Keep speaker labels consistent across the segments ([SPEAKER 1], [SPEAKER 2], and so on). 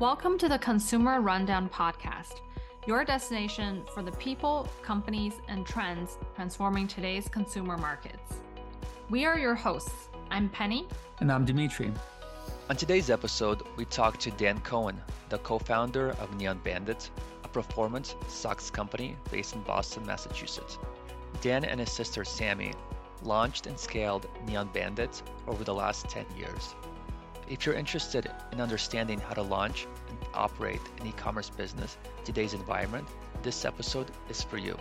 [SPEAKER 1] Welcome to the Consumer Rundown Podcast, your destination for the people, companies, and trends transforming today's consumer markets. We are your hosts. I'm Penny.
[SPEAKER 2] And I'm Dimitri.
[SPEAKER 3] On today's episode, we talk to Dan Cohen, the co founder of Neon Bandits, a performance socks company based in Boston, Massachusetts. Dan and his sister Sammy launched and scaled Neon Bandits over the last 10 years. If you're interested in understanding how to launch and operate an e commerce business in today's environment, this episode is for you.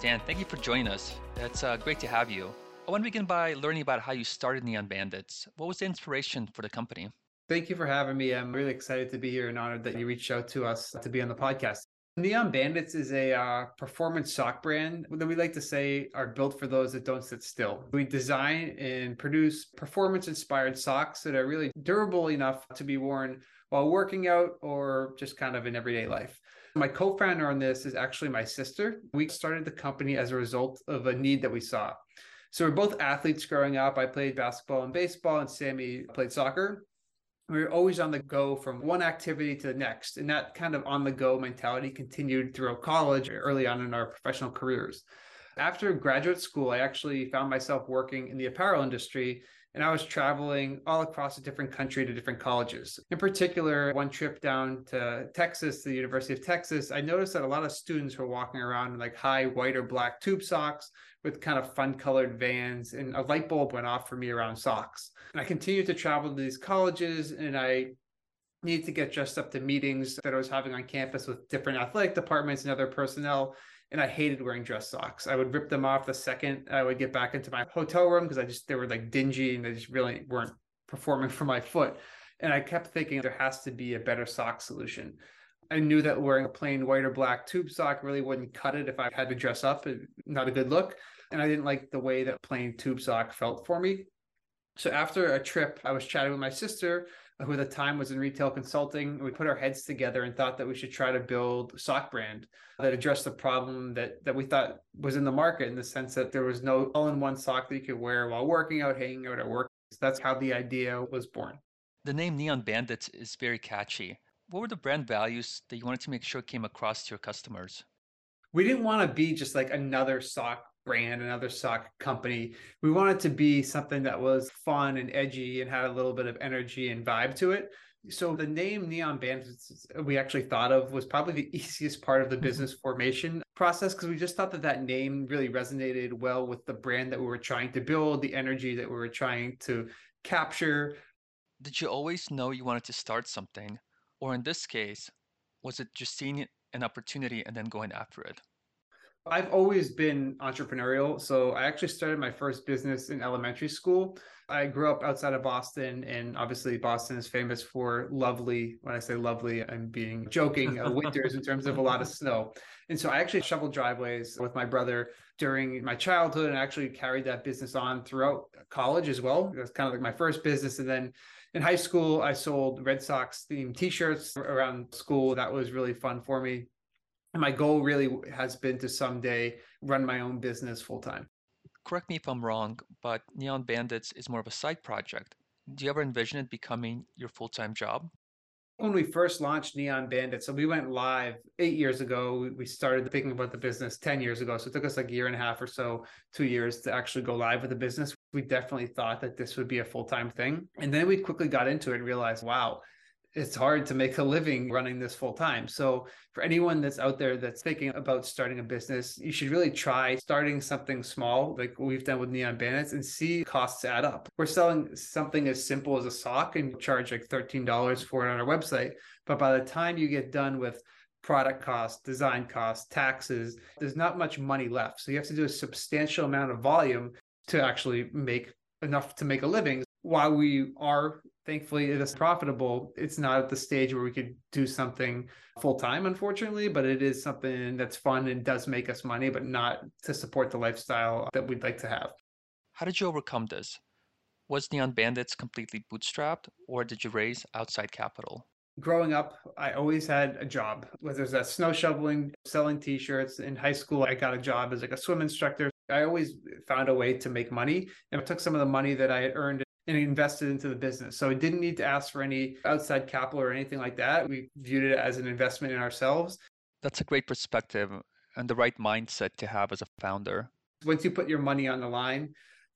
[SPEAKER 3] Dan, thank you for joining us. It's uh, great to have you. I want to begin by learning about how you started Neon Bandits. What was the inspiration for the company?
[SPEAKER 4] Thank you for having me. I'm really excited to be here and honored that you reached out to us to be on the podcast. Neon Bandits is a uh, performance sock brand that we like to say are built for those that don't sit still. We design and produce performance inspired socks that are really durable enough to be worn while working out or just kind of in everyday life. My co founder on this is actually my sister. We started the company as a result of a need that we saw. So we're both athletes growing up. I played basketball and baseball, and Sammy played soccer we were always on the go from one activity to the next. And that kind of on the go mentality continued throughout college, early on in our professional careers. After graduate school, I actually found myself working in the apparel industry and I was traveling all across a different country to different colleges. In particular, one trip down to Texas, the University of Texas, I noticed that a lot of students were walking around in like high white or black tube socks with kind of fun colored vans, and a light bulb went off for me around socks. And I continued to travel to these colleges, and I needed to get dressed up to meetings that I was having on campus with different athletic departments and other personnel. And I hated wearing dress socks. I would rip them off the second I would get back into my hotel room because I just they were like dingy and they just really weren't performing for my foot. And I kept thinking there has to be a better sock solution. I knew that wearing a plain white or black tube sock really wouldn't cut it if I had to dress up. Not a good look. And I didn't like the way that plain tube sock felt for me. So after a trip, I was chatting with my sister, who at the time was in retail consulting. We put our heads together and thought that we should try to build a sock brand that addressed the problem that that we thought was in the market in the sense that there was no all-in-one sock that you could wear while working out, hanging out at work. So that's how the idea was born.
[SPEAKER 3] The name Neon Bandits is very catchy what were the brand values that you wanted to make sure came across to your customers?
[SPEAKER 4] We didn't want to be just like another sock brand, another sock company. We wanted to be something that was fun and edgy and had a little bit of energy and vibe to it. So the name Neon Bandits we actually thought of was probably the easiest part of the mm-hmm. business formation process because we just thought that that name really resonated well with the brand that we were trying to build, the energy that we were trying to capture.
[SPEAKER 3] Did you always know you wanted to start something? Or in this case, was it just seeing an opportunity and then going after it?
[SPEAKER 4] I've always been entrepreneurial. So I actually started my first business in elementary school. I grew up outside of Boston, and obviously, Boston is famous for lovely. When I say lovely, I'm being joking, uh, winters in terms of a lot of snow. And so I actually shoveled driveways with my brother during my childhood and actually carried that business on throughout college as well. It was kind of like my first business. And then in high school, I sold Red Sox themed t-shirts around school. That was really fun for me. And my goal really has been to someday run my own business full time.
[SPEAKER 3] Correct me if I'm wrong, but Neon Bandits is more of a side project. Do you ever envision it becoming your full time job?
[SPEAKER 4] when we first launched Neon Bandits, so we went live eight years ago. We started thinking about the business 10 years ago. So it took us like a year and a half or so, two years to actually go live with the business. We definitely thought that this would be a full time thing. And then we quickly got into it and realized, wow, it's hard to make a living running this full time. So, for anyone that's out there that's thinking about starting a business, you should really try starting something small, like we've done with Neon Bandits, and see costs add up. We're selling something as simple as a sock and charge like $13 for it on our website. But by the time you get done with product costs, design costs, taxes, there's not much money left. So, you have to do a substantial amount of volume to actually make enough to make a living while we are thankfully it is profitable. It's not at the stage where we could do something full time unfortunately but it is something that's fun and does make us money but not to support the lifestyle that we'd like to have.
[SPEAKER 3] How did you overcome this? Was neon bandits completely bootstrapped or did you raise outside capital?
[SPEAKER 4] Growing up i always had a job. Whether it's that snow shoveling selling t-shirts. In high school i got a job as like a swim instructor. I always found a way to make money. And I took some of the money that I had earned and invested into the business. So it didn't need to ask for any outside capital or anything like that. We viewed it as an investment in ourselves.
[SPEAKER 3] That's a great perspective and the right mindset to have as a founder.
[SPEAKER 4] Once you put your money on the line,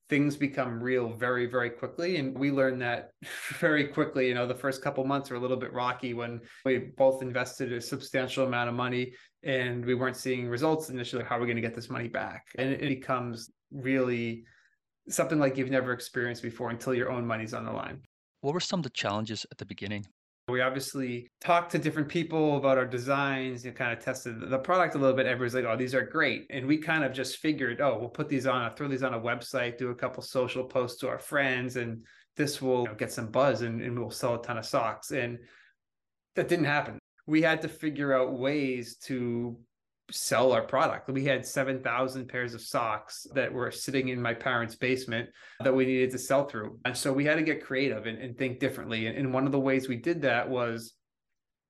[SPEAKER 4] things become real very very quickly and we learned that very quickly you know the first couple months were a little bit rocky when we both invested a substantial amount of money and we weren't seeing results initially how are we going to get this money back and it becomes really something like you've never experienced before until your own money's on the line
[SPEAKER 3] what were some of the challenges at the beginning
[SPEAKER 4] we obviously talked to different people about our designs and kind of tested the product a little bit. Everyone's like, oh, these are great. And we kind of just figured, oh, we'll put these on, throw these on a website, do a couple social posts to our friends, and this will you know, get some buzz and, and we'll sell a ton of socks. And that didn't happen. We had to figure out ways to sell our product. We had 7,000 pairs of socks that were sitting in my parents' basement that we needed to sell through. And so we had to get creative and, and think differently. And, and, one of the ways we did that was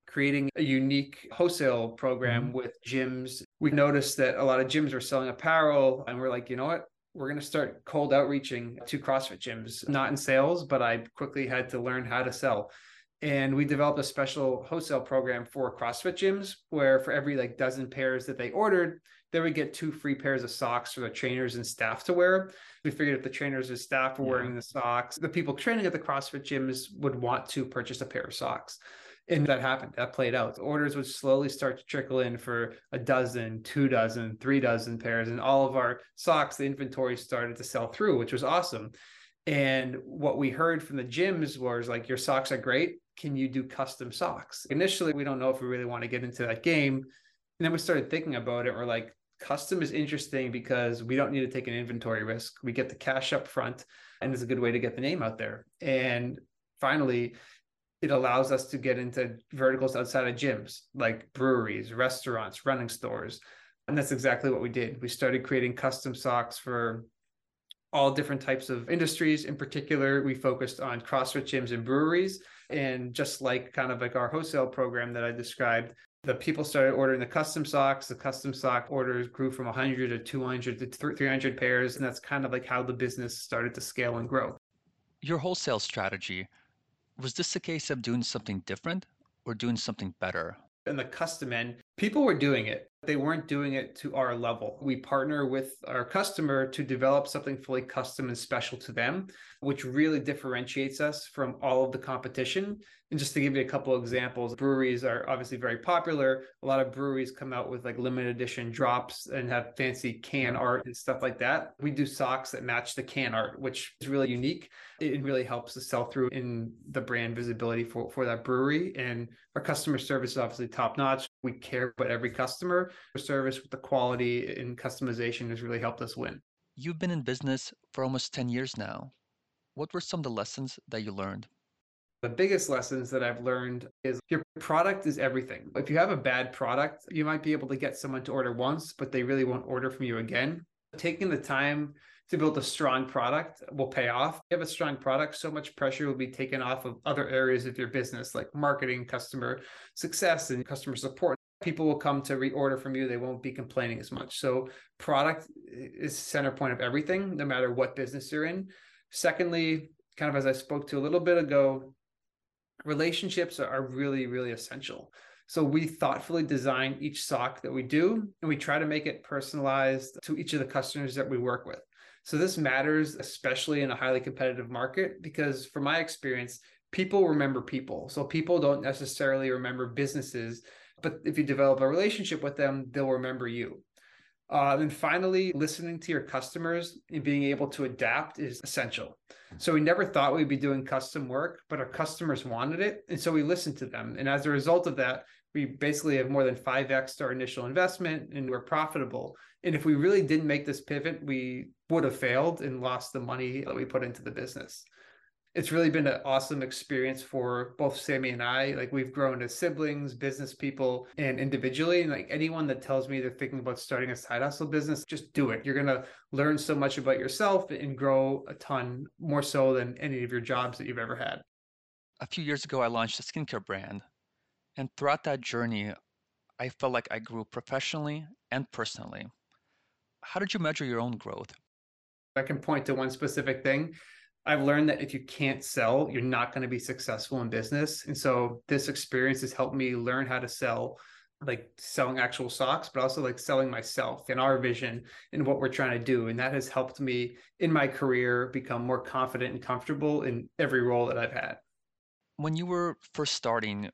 [SPEAKER 4] creating a unique wholesale program mm-hmm. with gyms. We noticed that a lot of gyms were selling apparel, and we're like, you know what? We're going to start cold outreaching to CrossFit gyms, not in sales, but I quickly had to learn how to sell and we developed a special wholesale program for CrossFit gyms where for every like dozen pairs that they ordered, they would get two free pairs of socks for the trainers and staff to wear. We figured if the trainers and staff were yeah. wearing the socks, the people training at the CrossFit gyms would want to purchase a pair of socks. And that happened. That played out. The orders would slowly start to trickle in for a dozen, two dozen, three dozen pairs. And all of our socks, the inventory started to sell through, which was awesome. And what we heard from the gyms was like, your socks are great can you do custom socks? Initially, we don't know if we really want to get into that game. And then we started thinking about it. We're like, custom is interesting because we don't need to take an inventory risk. We get the cash up front, and it's a good way to get the name out there. And finally, it allows us to get into verticals outside of gyms, like breweries, restaurants, running stores. And that's exactly what we did. We started creating custom socks for all different types of industries. In particular, we focused on CrossFit gyms and breweries and just like kind of like our wholesale program that I described, the people started ordering the custom socks. The custom sock orders grew from 100 to 200 to 300 pairs. And that's kind of like how the business started to scale and grow.
[SPEAKER 3] Your wholesale strategy, was this a case of doing something different or doing something better?
[SPEAKER 4] In the custom end, people were doing it. They weren't doing it to our level. We partner with our customer to develop something fully custom and special to them, which really differentiates us from all of the competition. And just to give you a couple of examples, breweries are obviously very popular. A lot of breweries come out with like limited edition drops and have fancy can art and stuff like that. We do socks that match the can art, which is really unique. It really helps to sell through in the brand visibility for, for that brewery. And our customer service is obviously top notch. We care about every customer. Our service with the quality and customization has really helped us win.
[SPEAKER 3] You've been in business for almost 10 years now. What were some of the lessons that you learned?
[SPEAKER 4] The biggest lessons that I've learned is your product is everything. If you have a bad product, you might be able to get someone to order once, but they really won't order from you again. Taking the time to build a strong product will pay off. If you have a strong product, so much pressure will be taken off of other areas of your business like marketing, customer success, and customer support. People will come to reorder from you. They won't be complaining as much. So, product is center point of everything, no matter what business you're in. Secondly, kind of as I spoke to a little bit ago, relationships are really, really essential. So we thoughtfully design each sock that we do, and we try to make it personalized to each of the customers that we work with. So this matters, especially in a highly competitive market, because from my experience, people remember people. So people don't necessarily remember businesses, but if you develop a relationship with them, they'll remember you. Uh, and finally, listening to your customers and being able to adapt is essential. So we never thought we'd be doing custom work, but our customers wanted it. And so we listened to them. And as a result of that, we basically have more than 5x our initial investment and we're profitable. And if we really didn't make this pivot, we would have failed and lost the money that we put into the business it's really been an awesome experience for both Sammy and I. Like we've grown as siblings, business people, and individually. And like anyone that tells me they're thinking about starting a side hustle business, just do it. You're gonna learn so much about yourself and grow a ton more so than any of your jobs that you've ever had.
[SPEAKER 3] A few years ago, I launched a skincare brand. And throughout that journey, I felt like I grew professionally and personally. How did you measure your own growth?
[SPEAKER 4] I can point to one specific thing I've learned that if you can't sell, you're not going to be successful in business. And so this experience has helped me learn how to sell like selling actual socks, but also like selling myself and our vision and what we're trying to do. And that has helped me in my career become more confident and comfortable in every role that I've had.
[SPEAKER 3] When you were first starting,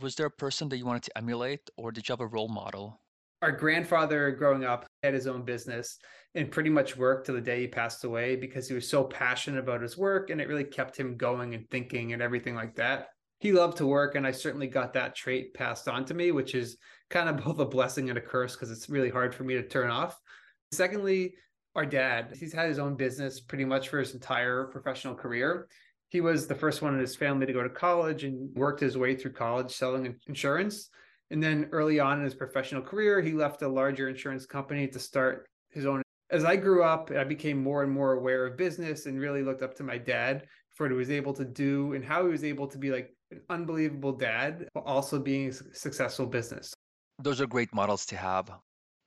[SPEAKER 3] was there a person that you wanted to emulate or did you have a role model?
[SPEAKER 4] Our grandfather growing up had his own business and pretty much worked till the day he passed away because he was so passionate about his work and it really kept him going and thinking and everything like that. He loved to work and i certainly got that trait passed on to me which is kind of both a blessing and a curse because it's really hard for me to turn off. Secondly our dad he's had his own business pretty much for his entire professional career. He was the first one in his family to go to college and worked his way through college selling insurance and then early on in his professional career he left a larger insurance company to start his own as i grew up i became more and more aware of business and really looked up to my dad for what he was able to do and how he was able to be like an unbelievable dad, but also being a successful business.
[SPEAKER 3] Those are great models to have.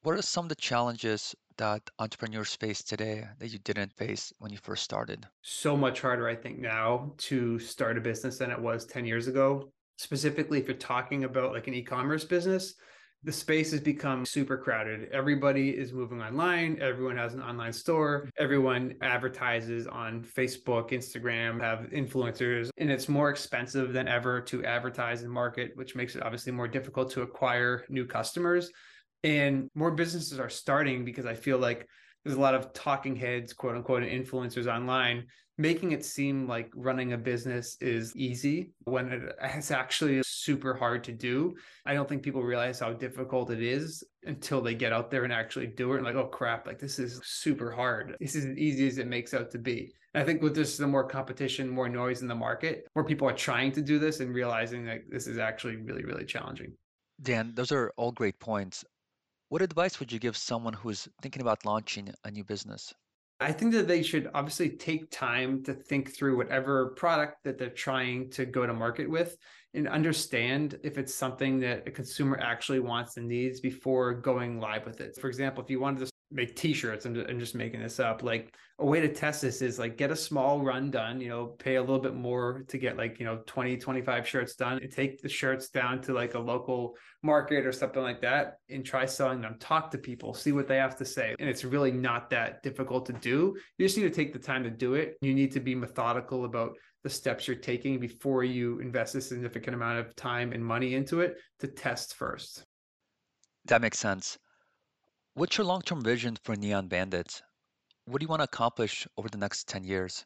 [SPEAKER 3] What are some of the challenges that entrepreneurs face today that you didn't face when you first started?
[SPEAKER 4] So much harder, I think, now to start a business than it was 10 years ago. Specifically, if you're talking about like an e commerce business, the space has become super crowded. Everybody is moving online. Everyone has an online store. Everyone advertises on Facebook, Instagram, have influencers, and it's more expensive than ever to advertise and market, which makes it obviously more difficult to acquire new customers. And more businesses are starting because I feel like there's a lot of talking heads, quote unquote, influencers online making it seem like running a business is easy when it's actually super hard to do. I don't think people realize how difficult it is until they get out there and actually do it and like, oh crap, like this is super hard. This is as easy as it makes out to be. And I think with this, the more competition, more noise in the market, more people are trying to do this and realizing that this is actually really, really challenging.
[SPEAKER 3] Dan, those are all great points. What advice would you give someone who's thinking about launching a new business?
[SPEAKER 4] I think that they should obviously take time to think through whatever product that they're trying to go to market with and understand if it's something that a consumer actually wants and needs before going live with it. For example, if you wanted to make t-shirts I'm just, I'm just making this up. Like a way to test this is like get a small run done you know pay a little bit more to get like you know 20 25 shirts done and take the shirts down to like a local market or something like that and try selling them. Talk to people see what they have to say. And it's really not that difficult to do. You just need to take the time to do it. You need to be methodical about the steps you're taking before you invest a significant amount of time and money into it to test first.
[SPEAKER 3] That makes sense What's your long-term vision for Neon Bandits? What do you want to accomplish over the next 10 years?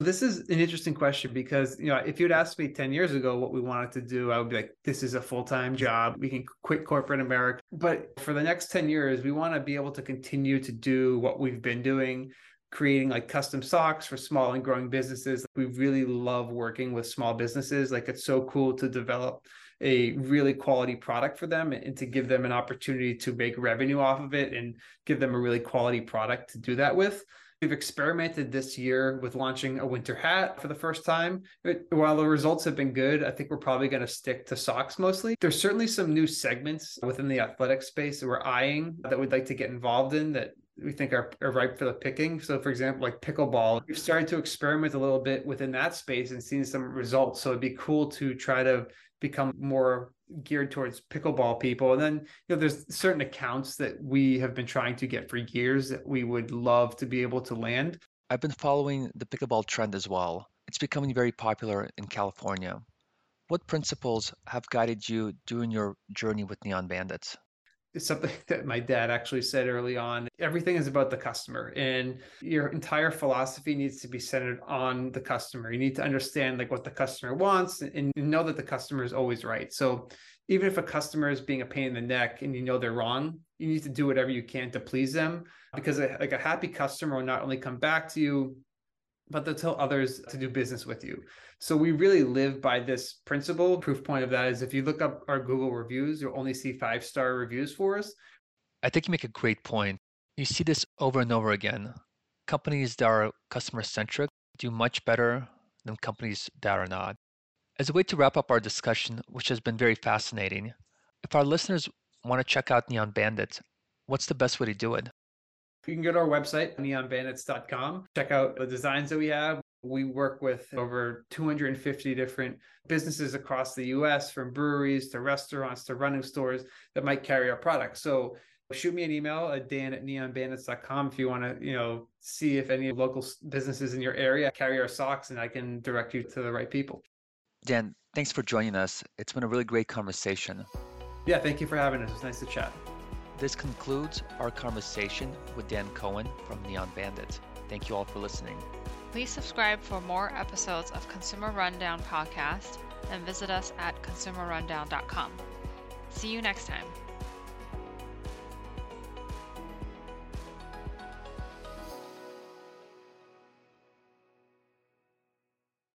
[SPEAKER 4] This is an interesting question because, you know, if you'd asked me 10 years ago what we wanted to do, I would be like, this is a full-time job. We can quit corporate America. But for the next 10 years, we want to be able to continue to do what we've been doing, creating like custom socks for small and growing businesses. We really love working with small businesses. Like it's so cool to develop a really quality product for them and to give them an opportunity to make revenue off of it and give them a really quality product to do that with. We've experimented this year with launching a winter hat for the first time. while the results have been good, I think we're probably going to stick to socks mostly. There's certainly some new segments within the athletic space that we're eyeing that we'd like to get involved in that we think are, are ripe for the picking. So, for example, like pickleball, we've started to experiment a little bit within that space and seen some results. So, it'd be cool to try to become more geared towards pickleball people. And then, you know, there's certain accounts that we have been trying to get for years that we would love to be able to land.
[SPEAKER 3] I've been following the pickleball trend as well. It's becoming very popular in California. What principles have guided you during your journey with Neon Bandits?
[SPEAKER 4] It's something that my dad actually said early on. Everything is about the customer, and your entire philosophy needs to be centered on the customer. You need to understand like what the customer wants and know that the customer is always right. So even if a customer is being a pain in the neck and you know they're wrong, you need to do whatever you can to please them because like a happy customer will not only come back to you but they'll tell others to do business with you. So we really live by this principle. Proof point of that is if you look up our Google reviews, you'll only see five star reviews for us.
[SPEAKER 3] I think you make a great point. You see this over and over again. Companies that are customer centric do much better than companies that are not. As a way to wrap up our discussion, which has been very fascinating, if our listeners want to check out Neon Bandits, what's the best way to do it?
[SPEAKER 4] You can go to our website, neonbandits.com, check out the designs that we have. We work with over 250 different businesses across the US, from breweries to restaurants to running stores that might carry our products. So shoot me an email at dan at neonbandits.com if you want to, you know, see if any local businesses in your area carry our socks and I can direct you to the right people.
[SPEAKER 3] Dan, thanks for joining us. It's been a really great conversation.
[SPEAKER 4] Yeah, thank you for having us. It was nice to chat.
[SPEAKER 3] This concludes our conversation with Dan Cohen from Neon Bandit. Thank you all for listening.
[SPEAKER 1] Please subscribe for more episodes of Consumer Rundown podcast and visit us at consumerrundown.com. See you next time.